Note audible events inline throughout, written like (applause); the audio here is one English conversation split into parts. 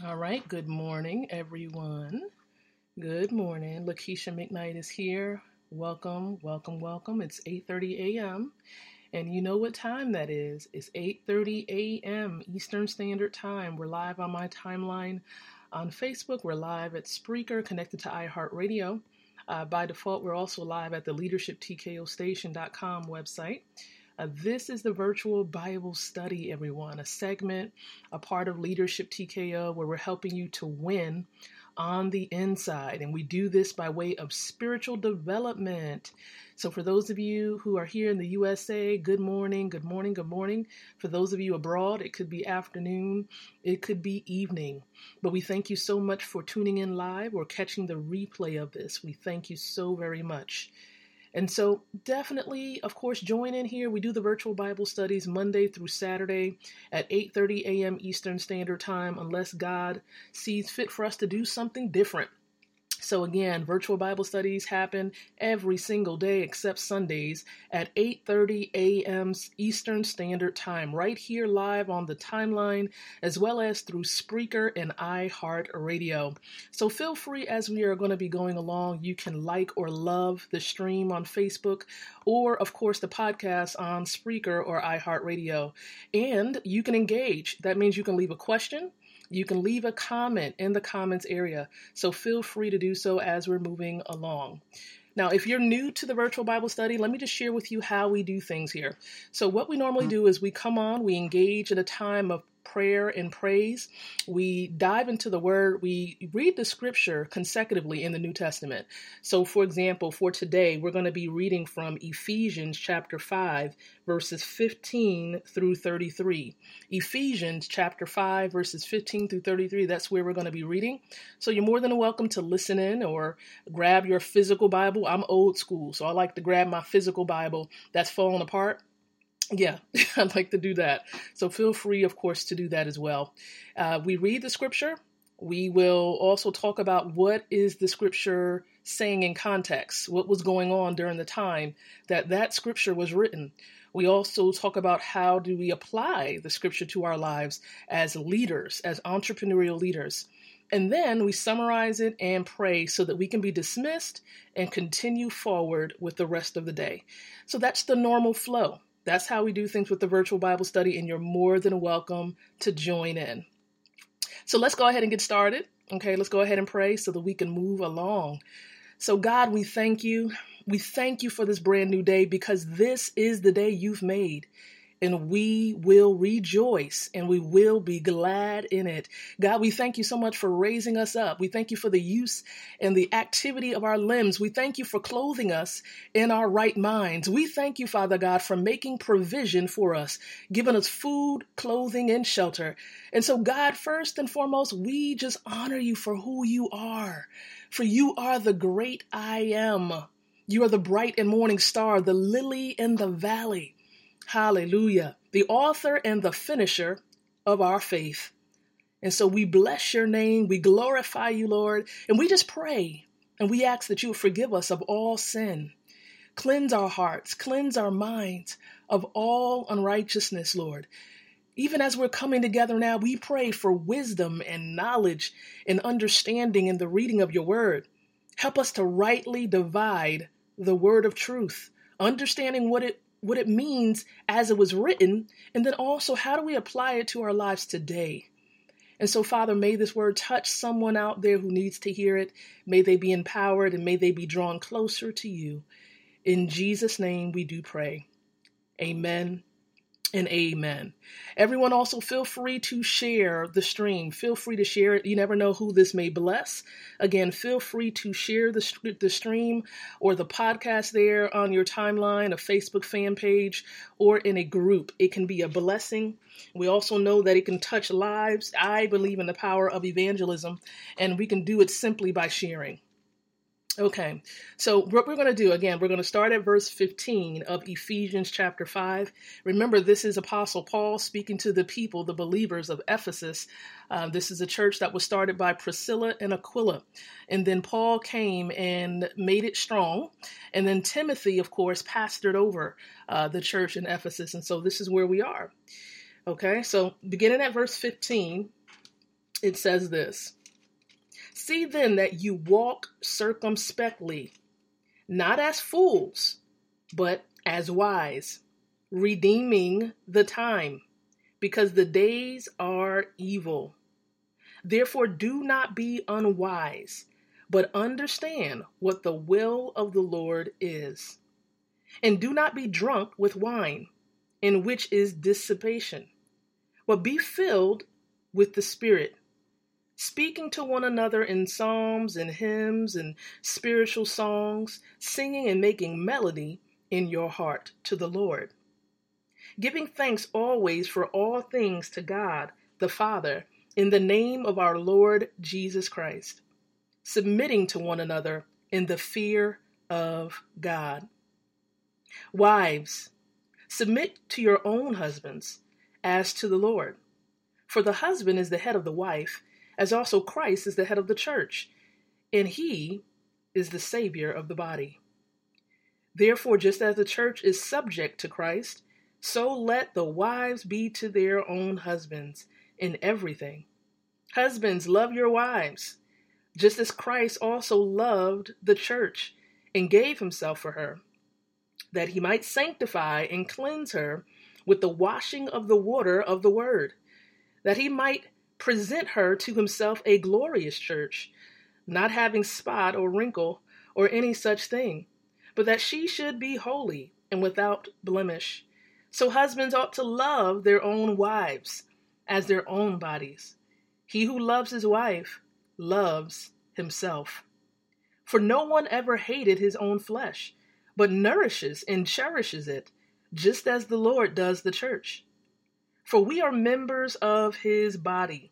All right. Good morning, everyone. Good morning. Lakeisha McKnight is here. Welcome, welcome, welcome. It's 8:30 a.m. and you know what time that is? It's 8:30 a.m. Eastern Standard Time. We're live on my timeline on Facebook. We're live at Spreaker, connected to iHeartRadio. Uh, by default, we're also live at the LeadershipTKOStation.com website. Uh, this is the virtual Bible study, everyone, a segment, a part of Leadership TKO where we're helping you to win on the inside. And we do this by way of spiritual development. So, for those of you who are here in the USA, good morning, good morning, good morning. For those of you abroad, it could be afternoon, it could be evening. But we thank you so much for tuning in live or catching the replay of this. We thank you so very much. And so definitely, of course, join in here. We do the virtual Bible studies Monday through Saturday at 8:30 a.m. Eastern Standard Time unless God sees fit for us to do something different. So again, virtual Bible studies happen every single day except Sundays at 8:30 a.m. Eastern Standard Time right here live on the timeline as well as through Spreaker and iHeartRadio. So feel free as we are going to be going along, you can like or love the stream on Facebook or of course the podcast on Spreaker or iHeartRadio. And you can engage. That means you can leave a question you can leave a comment in the comments area. So feel free to do so as we're moving along. Now, if you're new to the virtual Bible study, let me just share with you how we do things here. So, what we normally mm-hmm. do is we come on, we engage in a time of prayer and praise. We dive into the word, we read the scripture consecutively in the New Testament. So, for example, for today, we're going to be reading from Ephesians chapter 5, verses 15 through 33. Ephesians chapter 5, verses 15 through 33, that's where we're going to be reading. So, you're more than welcome to listen in or grab your physical Bible. I'm old school, so I like to grab my physical Bible that's fallen apart yeah, (laughs) I'd like to do that. So feel free, of course, to do that as well. Uh, we read the scripture. We will also talk about what is the scripture saying in context, what was going on during the time that that scripture was written. We also talk about how do we apply the scripture to our lives as leaders, as entrepreneurial leaders. And then we summarize it and pray so that we can be dismissed and continue forward with the rest of the day. So that's the normal flow. That's how we do things with the virtual Bible study, and you're more than welcome to join in. So let's go ahead and get started. Okay, let's go ahead and pray so that we can move along. So, God, we thank you. We thank you for this brand new day because this is the day you've made and we will rejoice and we will be glad in it. God, we thank you so much for raising us up. We thank you for the use and the activity of our limbs. We thank you for clothing us in our right minds. We thank you, Father God, for making provision for us, giving us food, clothing, and shelter. And so, God, first and foremost, we just honor you for who you are. For you are the great I am. You are the bright and morning star, the lily in the valley. Hallelujah. The author and the finisher of our faith. And so we bless your name. We glorify you, Lord. And we just pray and we ask that you forgive us of all sin. Cleanse our hearts, cleanse our minds of all unrighteousness, Lord. Even as we're coming together now, we pray for wisdom and knowledge and understanding in the reading of your word. Help us to rightly divide the word of truth, understanding what it what it means as it was written, and then also how do we apply it to our lives today? And so, Father, may this word touch someone out there who needs to hear it. May they be empowered and may they be drawn closer to you. In Jesus' name we do pray. Amen and amen. Everyone also feel free to share the stream. Feel free to share it. You never know who this may bless. Again, feel free to share the, the stream or the podcast there on your timeline, a Facebook fan page, or in a group. It can be a blessing. We also know that it can touch lives. I believe in the power of evangelism, and we can do it simply by sharing. Okay, so what we're going to do again, we're going to start at verse 15 of Ephesians chapter 5. Remember, this is Apostle Paul speaking to the people, the believers of Ephesus. Uh, this is a church that was started by Priscilla and Aquila. And then Paul came and made it strong. And then Timothy, of course, pastored over uh, the church in Ephesus. And so this is where we are. Okay, so beginning at verse 15, it says this. See then that you walk circumspectly, not as fools, but as wise, redeeming the time, because the days are evil. Therefore, do not be unwise, but understand what the will of the Lord is. And do not be drunk with wine, in which is dissipation, but be filled with the Spirit speaking to one another in psalms and hymns and spiritual songs, singing and making melody in your heart to the Lord. Giving thanks always for all things to God the Father in the name of our Lord Jesus Christ, submitting to one another in the fear of God. Wives, submit to your own husbands as to the Lord. For the husband is the head of the wife as also Christ is the head of the church, and he is the Savior of the body. Therefore, just as the church is subject to Christ, so let the wives be to their own husbands in everything. Husbands, love your wives, just as Christ also loved the church and gave himself for her, that he might sanctify and cleanse her with the washing of the water of the word, that he might present her to himself a glorious church, not having spot or wrinkle or any such thing, but that she should be holy and without blemish. So husbands ought to love their own wives as their own bodies. He who loves his wife loves himself. For no one ever hated his own flesh, but nourishes and cherishes it, just as the Lord does the church. For we are members of his body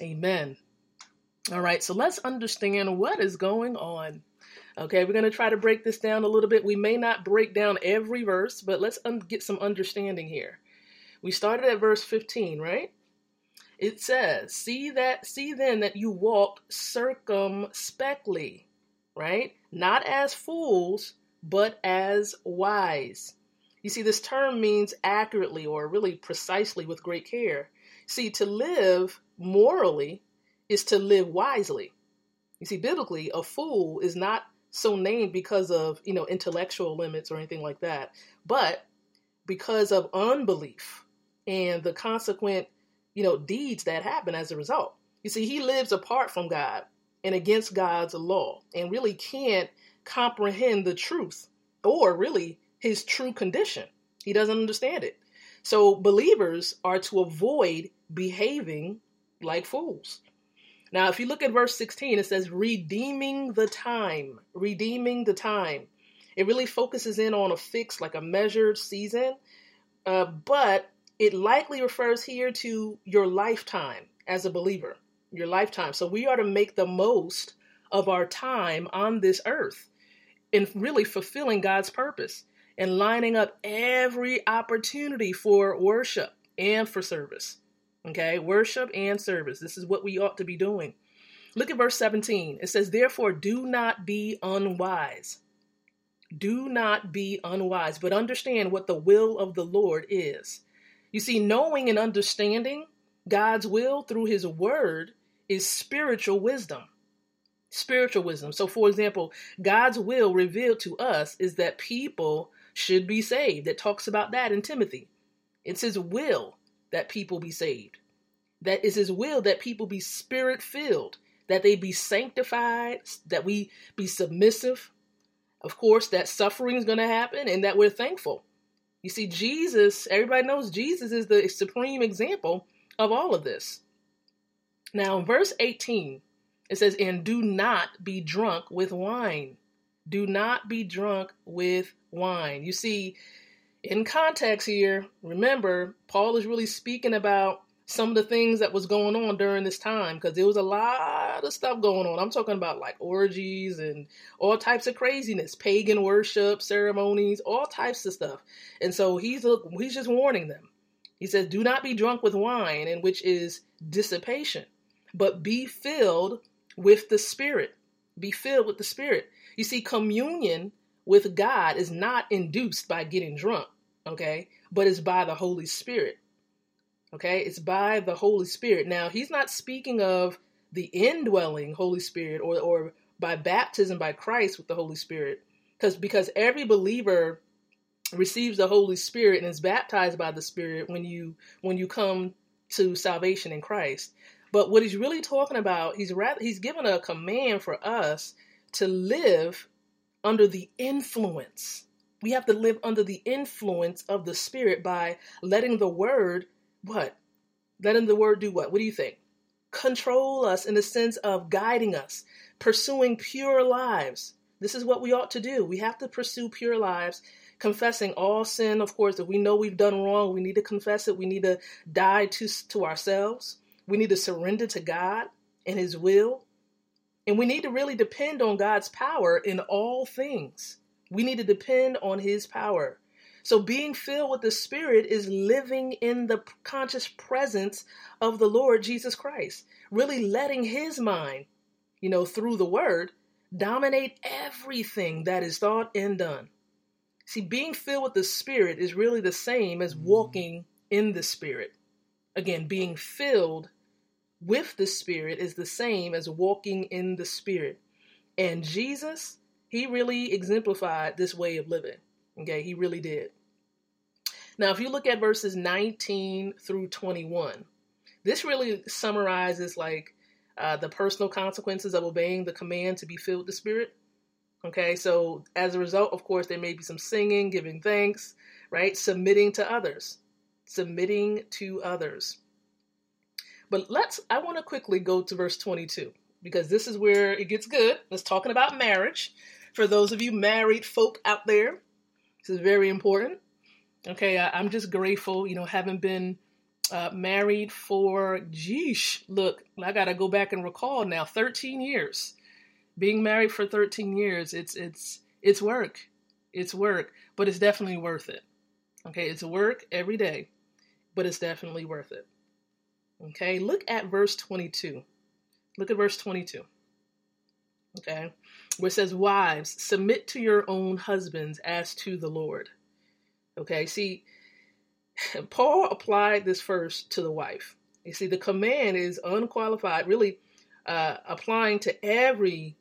Amen. All right, so let's understand what is going on. Okay, we're going to try to break this down a little bit. We may not break down every verse, but let's un- get some understanding here. We started at verse 15, right? It says, "See that see then that you walk circumspectly, right? Not as fools, but as wise. You see, this term means accurately or really precisely with great care. See, to live morally is to live wisely. You see, biblically, a fool is not so named because of, you know, intellectual limits or anything like that, but because of unbelief and the consequent, you know, deeds that happen as a result. You see, he lives apart from God and against God's law and really can't comprehend the truth or really his true condition. He doesn't understand it. So believers are to avoid behaving like fools. Now, if you look at verse 16, it says, redeeming the time, redeeming the time. It really focuses in on a fixed, like a measured season, uh, but it likely refers here to your lifetime as a believer, your lifetime. So we are to make the most of our time on this earth in really fulfilling God's purpose and lining up every opportunity for worship and for service. Okay, worship and service. This is what we ought to be doing. Look at verse 17. It says, Therefore, do not be unwise. Do not be unwise, but understand what the will of the Lord is. You see, knowing and understanding God's will through His Word is spiritual wisdom. Spiritual wisdom. So, for example, God's will revealed to us is that people should be saved. It talks about that in Timothy. It's His will that people be saved. That is his will that people be spirit filled, that they be sanctified, that we be submissive. Of course, that suffering is going to happen and that we're thankful. You see, Jesus, everybody knows Jesus is the supreme example of all of this. Now, in verse 18, it says, And do not be drunk with wine. Do not be drunk with wine. You see, in context here, remember, Paul is really speaking about some of the things that was going on during this time because there was a lot of stuff going on. I'm talking about like orgies and all types of craziness, pagan worship, ceremonies, all types of stuff. And so he's he's just warning them. He says, "Do not be drunk with wine, in which is dissipation, but be filled with the Spirit. Be filled with the Spirit." You see, communion with God is not induced by getting drunk, okay? But it's by the Holy Spirit. Okay? It's by the Holy Spirit. Now, he's not speaking of the indwelling Holy Spirit or or by baptism by Christ with the Holy Spirit. Because because every believer receives the Holy Spirit and is baptized by the Spirit when you when you come to salvation in Christ. But what he's really talking about, he's rather he's given a command for us to live under the influence. We have to live under the influence of the Spirit by letting the Word, what? Letting the Word do what? What do you think? Control us in the sense of guiding us, pursuing pure lives. This is what we ought to do. We have to pursue pure lives, confessing all sin, of course, if we know we've done wrong. We need to confess it. We need to die to, to ourselves. We need to surrender to God and His will. And we need to really depend on God's power in all things. We need to depend on His power. So, being filled with the Spirit is living in the conscious presence of the Lord Jesus Christ, really letting His mind, you know, through the Word, dominate everything that is thought and done. See, being filled with the Spirit is really the same as mm-hmm. walking in the Spirit. Again, being filled with the Spirit is the same as walking in the Spirit. And Jesus, he really exemplified this way of living. Okay, he really did. Now, if you look at verses 19 through 21, this really summarizes like uh, the personal consequences of obeying the command to be filled with the Spirit. Okay, so as a result, of course, there may be some singing, giving thanks, right? Submitting to others. Submitting to others. But let's, I want to quickly go to verse 22 because this is where it gets good. Let's talking about marriage. For those of you married folk out there, this is very important. Okay, I, am just grateful, you know, having been uh, married for, geesh, look, I got to go back and recall now, 13 years. Being married for 13 years, it's it's it's work, it's work, but it's definitely worth it. Okay, it's work every day, but it's definitely worth it. Okay, look at verse 22. Look at verse 22. Okay, where it says, Wives, submit to your own husbands as to the Lord. Okay, see, (sighs) Paul applied this first to the wife. You see, the command is unqualified, really uh, applying to every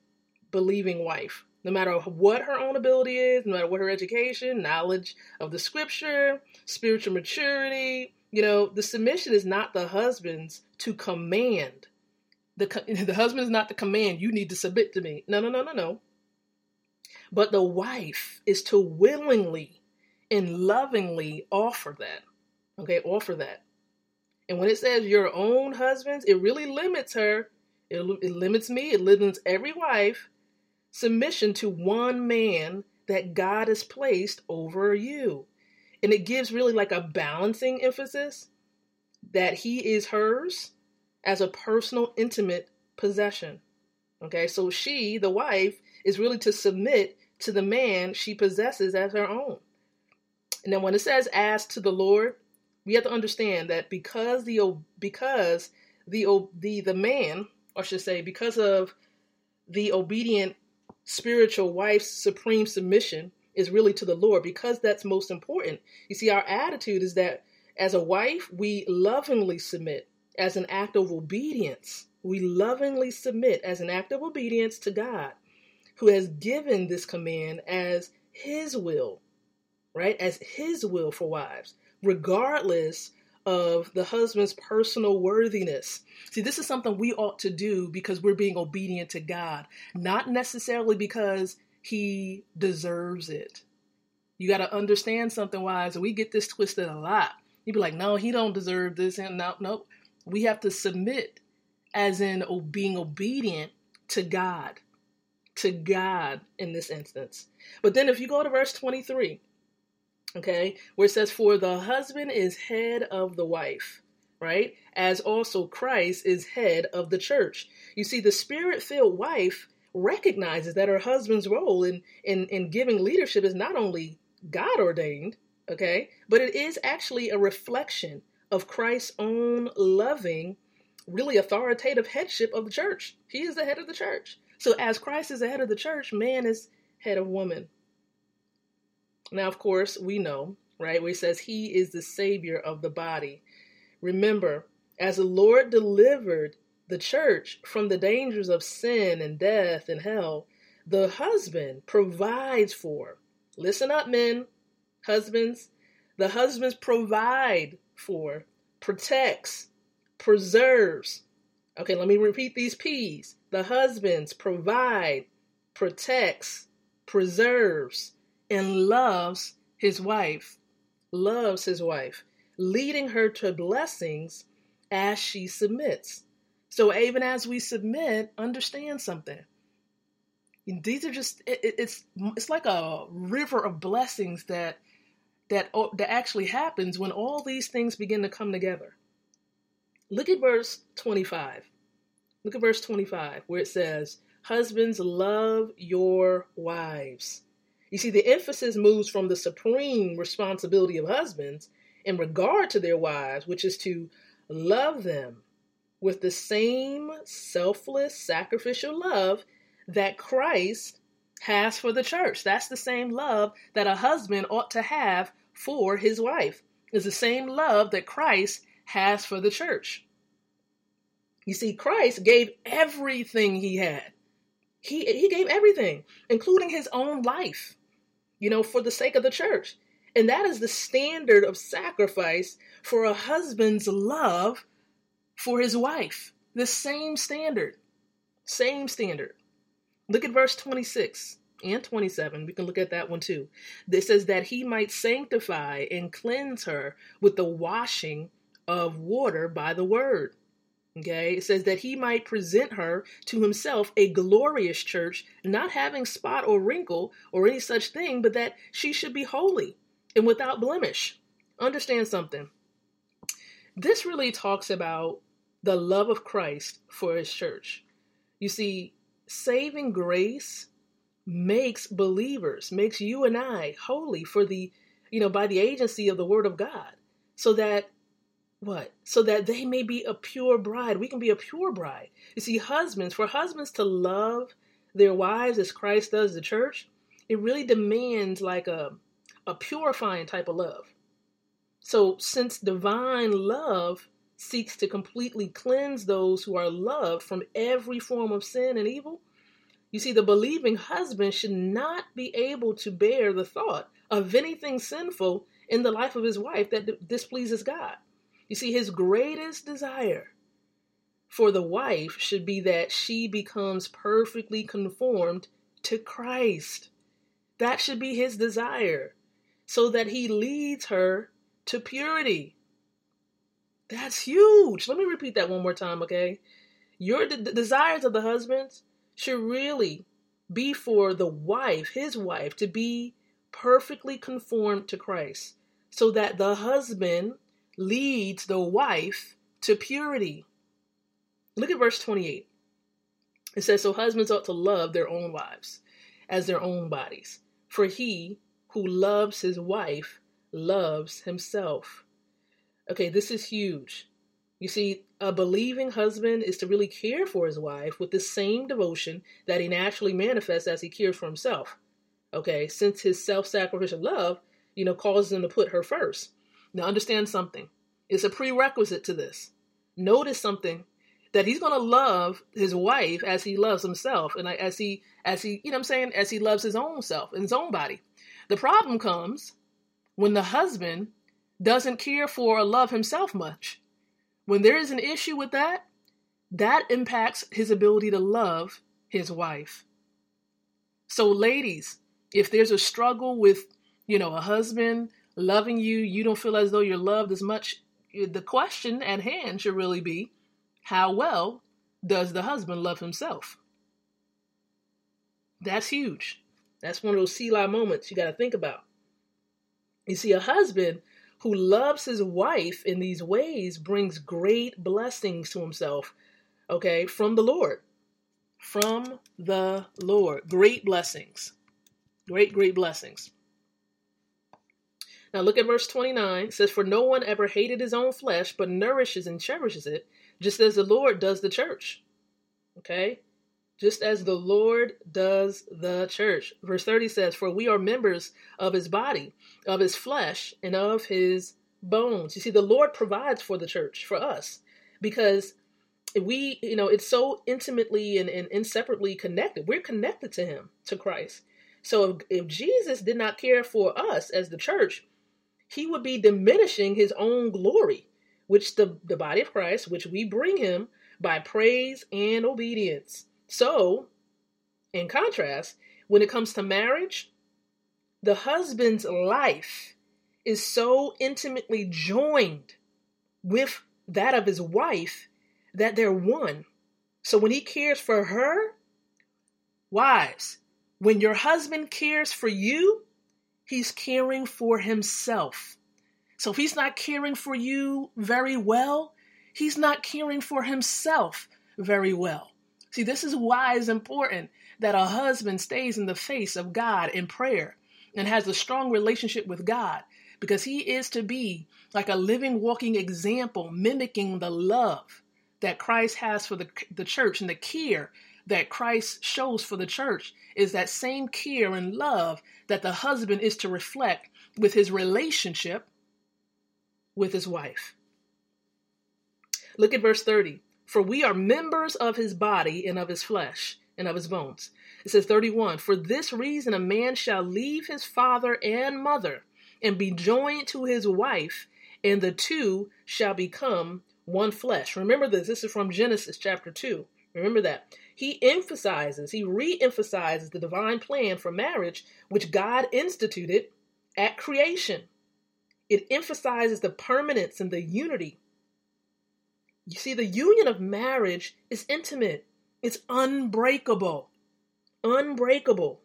believing wife, no matter what her own ability is, no matter what her education, knowledge of the scripture, spiritual maturity. You know, the submission is not the husband's to command. The, (laughs) the husband is not the command, you need to submit to me. No, no, no, no, no. But the wife is to willingly and lovingly offer that. Okay, offer that. And when it says your own husbands, it really limits her. It, it limits me. It limits every wife submission to one man that God has placed over you. And it gives really like a balancing emphasis that he is hers as a personal, intimate possession. Okay, so she, the wife, is really to submit to the man she possesses as her own. And then when it says as to the Lord, we have to understand that because the because the the the man, or I should say, because of the obedient spiritual wife's supreme submission is really to the Lord, because that's most important. You see, our attitude is that as a wife, we lovingly submit as an act of obedience. We lovingly submit as an act of obedience to God, who has given this command as His will, right? As His will for wives regardless of the husband's personal worthiness. See, this is something we ought to do because we're being obedient to God, not necessarily because he deserves it. You got to understand something, wise. We get this twisted a lot. You'd be like, no, he don't deserve this. And no, no, we have to submit as in being obedient to God, to God in this instance. But then if you go to verse 23, okay, where it says, For the husband is head of the wife, right? As also Christ is head of the church. You see, the spirit filled wife recognizes that her husband's role in, in, in giving leadership is not only God ordained, okay, but it is actually a reflection of Christ's own loving, really authoritative headship of the church. He is the head of the church. So, as Christ is the head of the church, man is head of woman. Now, of course, we know, right, where he says he is the savior of the body. Remember, as the Lord delivered the church from the dangers of sin and death and hell, the husband provides for. Listen up, men, husbands. The husbands provide for, protects, preserves. Okay, let me repeat these P's. The husbands provide, protects, preserves, and loves his wife, loves his wife, leading her to blessings as she submits. So even as we submit, understand something. These are just it, it's it's like a river of blessings that that that actually happens when all these things begin to come together. Look at verse 25. Look at verse 25 where it says, "Husbands love your wives you see, the emphasis moves from the supreme responsibility of husbands in regard to their wives, which is to love them with the same selfless, sacrificial love that Christ has for the church. That's the same love that a husband ought to have for his wife. Is the same love that Christ has for the church. You see, Christ gave everything he had. He, he gave everything, including his own life you know, for the sake of the church. And that is the standard of sacrifice for a husband's love for his wife. The same standard. Same standard. Look at verse 26 and 27. We can look at that one too. This says that he might sanctify and cleanse her with the washing of water by the word Okay, it says that he might present her to himself a glorious church, not having spot or wrinkle or any such thing, but that she should be holy and without blemish. Understand something. This really talks about the love of Christ for his church. You see, saving grace makes believers, makes you and I holy for the, you know, by the agency of the word of God, so that what? So that they may be a pure bride. We can be a pure bride. You see, husbands, for husbands to love their wives as Christ does the church, it really demands like a a purifying type of love. So since divine love seeks to completely cleanse those who are loved from every form of sin and evil, you see, the believing husband should not be able to bear the thought of anything sinful in the life of his wife that displeases God. You see, his greatest desire for the wife should be that she becomes perfectly conformed to Christ. That should be his desire, so that he leads her to purity. That's huge. Let me repeat that one more time, okay? Your the desires of the husbands should really be for the wife, his wife, to be perfectly conformed to Christ, so that the husband leads the wife to purity. Look at verse 28. It says, So husbands ought to love their own wives as their own bodies. For he who loves his wife loves himself. Okay, this is huge. You see, a believing husband is to really care for his wife with the same devotion that he naturally manifests as he cares for himself. Okay, since his self sacrificial love, you know, causes him to put her first. Now, understand something. It's a prerequisite to this. Notice something that he's going to love his wife as he loves himself and as he as he you know I'm saying as he loves his own self and his own body. The problem comes when the husband doesn't care for or love himself much. When there is an issue with that, that impacts his ability to love his wife. So ladies, if there's a struggle with, you know, a husband loving you, you don't feel as though you're loved as much, the question at hand should really be how well does the husband love himself? That's huge. That's one of those Selah moments you got to think about. You see, a husband who loves his wife in these ways brings great blessings to himself, okay, from the Lord. From the Lord. Great blessings. Great, great blessings. Now look at verse 29. It says, For no one ever hated his own flesh, but nourishes and cherishes it, just as the Lord does the church. Okay? Just as the Lord does the church. Verse 30 says, For we are members of his body, of his flesh, and of his bones. You see, the Lord provides for the church, for us, because we, you know, it's so intimately and, and inseparably connected. We're connected to him, to Christ. So if, if Jesus did not care for us as the church, he would be diminishing his own glory, which the, the body of Christ, which we bring him by praise and obedience. So, in contrast, when it comes to marriage, the husband's life is so intimately joined with that of his wife that they're one. So when he cares for her, wives, when your husband cares for you, he's caring for himself. So if he's not caring for you very well, he's not caring for himself very well. See, this is why it's important that a husband stays in the face of God in prayer and has a strong relationship with God because he is to be like a living, walking example, mimicking the love that Christ has for the, the church and the care that Christ shows for the church is that same care and love that the husband is to reflect with his relationship with his wife. Look at verse 30. For we are members of his body and of his flesh and of his bones. It says 31 For this reason, a man shall leave his father and mother and be joined to his wife, and the two shall become one flesh. Remember this. This is from Genesis chapter 2. Remember that. He emphasizes, he re emphasizes the divine plan for marriage, which God instituted at creation. It emphasizes the permanence and the unity. You see, the union of marriage is intimate, it's unbreakable. Unbreakable.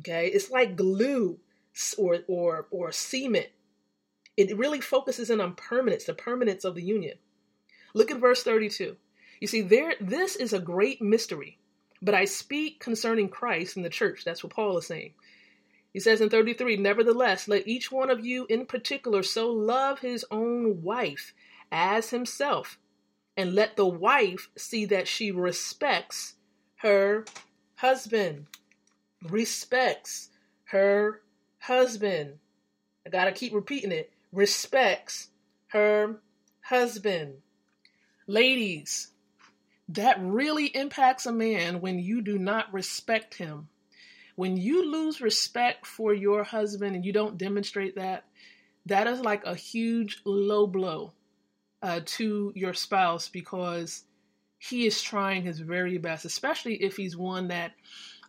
Okay? It's like glue or, or, or cement. It really focuses in on permanence, the permanence of the union. Look at verse 32. You see, there this is a great mystery, but I speak concerning Christ and the church. That's what Paul is saying. He says in 33, Nevertheless, let each one of you in particular so love his own wife as himself, and let the wife see that she respects her husband respects her husband. I gotta keep repeating it. Respects her husband. Ladies, that really impacts a man when you do not respect him. When you lose respect for your husband and you don't demonstrate that, that is like a huge low blow uh, to your spouse because he is trying his very best, especially if he's one that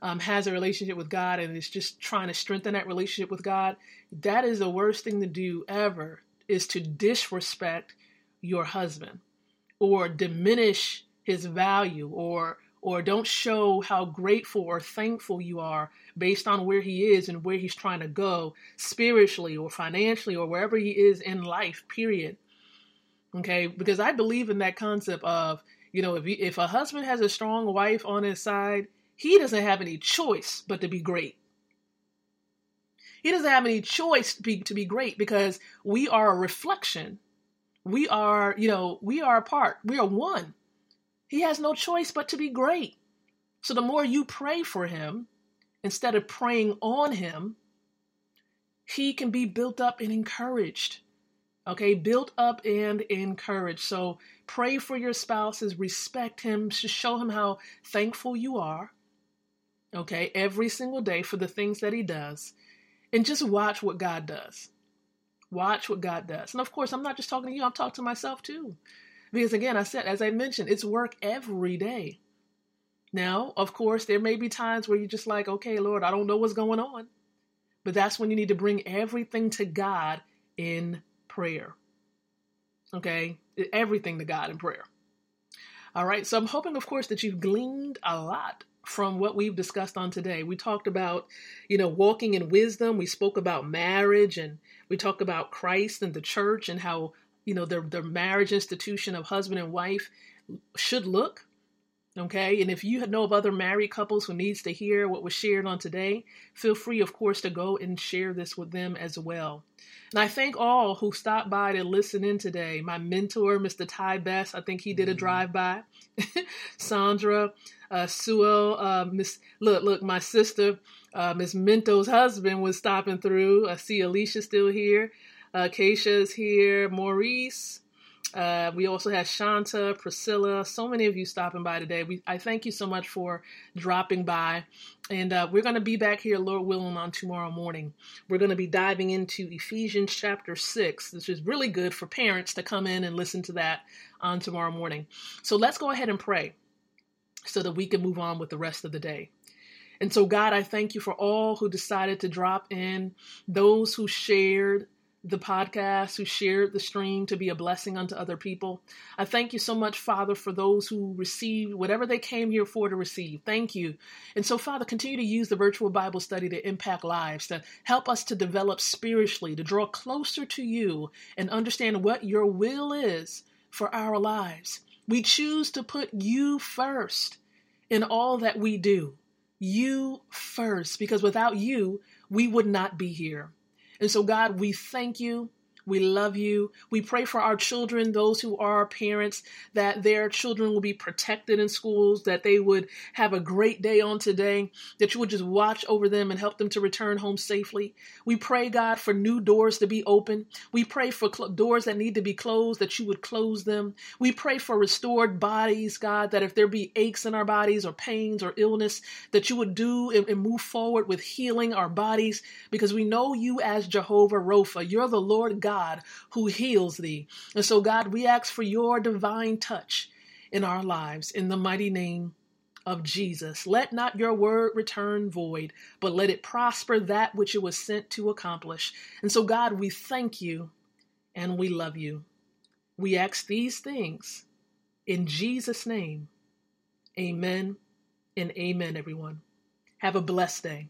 um, has a relationship with God and is just trying to strengthen that relationship with God. That is the worst thing to do ever is to disrespect your husband or diminish his value or or don't show how grateful or thankful you are based on where he is and where he's trying to go spiritually or financially or wherever he is in life period okay? Because i believe in that concept of you know if if a husband has a strong wife on his side he doesn't have any choice but to be great. He doesn't have any choice to be, to be great because we are a reflection. We are you know we are a part. We are one. He has no choice but to be great. So the more you pray for him, instead of praying on him, he can be built up and encouraged. Okay, built up and encouraged. So pray for your spouses, respect him, show him how thankful you are. Okay, every single day for the things that he does. And just watch what God does. Watch what God does. And of course, I'm not just talking to you, I'm talking to myself too. Because again, I said, as I mentioned, it's work every day. Now, of course, there may be times where you're just like, okay, Lord, I don't know what's going on. But that's when you need to bring everything to God in prayer. Okay? Everything to God in prayer. All right. So I'm hoping, of course, that you've gleaned a lot from what we've discussed on today. We talked about, you know, walking in wisdom. We spoke about marriage and we talked about Christ and the church and how you know, the, the marriage institution of husband and wife should look. Okay. And if you know of other married couples who needs to hear what was shared on today, feel free, of course, to go and share this with them as well. And I thank all who stopped by to listen in today. My mentor, Mr. Ty Best, I think he did a mm-hmm. drive by. (laughs) Sandra, uh, uh, Miss, look, look, my sister, uh, Miss Minto's husband was stopping through. I see Alicia still here. Uh, is here. Maurice. Uh, we also have Shanta, Priscilla, so many of you stopping by today. We, I thank you so much for dropping by. And uh, we're going to be back here, Lord willing, on tomorrow morning. We're going to be diving into Ephesians chapter 6, This is really good for parents to come in and listen to that on tomorrow morning. So let's go ahead and pray so that we can move on with the rest of the day. And so, God, I thank you for all who decided to drop in, those who shared the podcast, who shared the stream to be a blessing unto other people. I thank you so much, Father, for those who received whatever they came here for to receive. Thank you. And so, Father, continue to use the virtual Bible study to impact lives, to help us to develop spiritually, to draw closer to you and understand what your will is for our lives. We choose to put you first in all that we do. You first, because without you, we would not be here. And so, God, we thank you we love you. We pray for our children, those who are parents, that their children will be protected in schools, that they would have a great day on today, that you would just watch over them and help them to return home safely. We pray, God, for new doors to be open. We pray for cl- doors that need to be closed, that you would close them. We pray for restored bodies, God, that if there be aches in our bodies or pains or illness, that you would do and, and move forward with healing our bodies because we know you as Jehovah Rapha. You're the Lord God God who heals thee. And so, God, we ask for your divine touch in our lives in the mighty name of Jesus. Let not your word return void, but let it prosper that which it was sent to accomplish. And so, God, we thank you and we love you. We ask these things in Jesus' name. Amen and amen, everyone. Have a blessed day.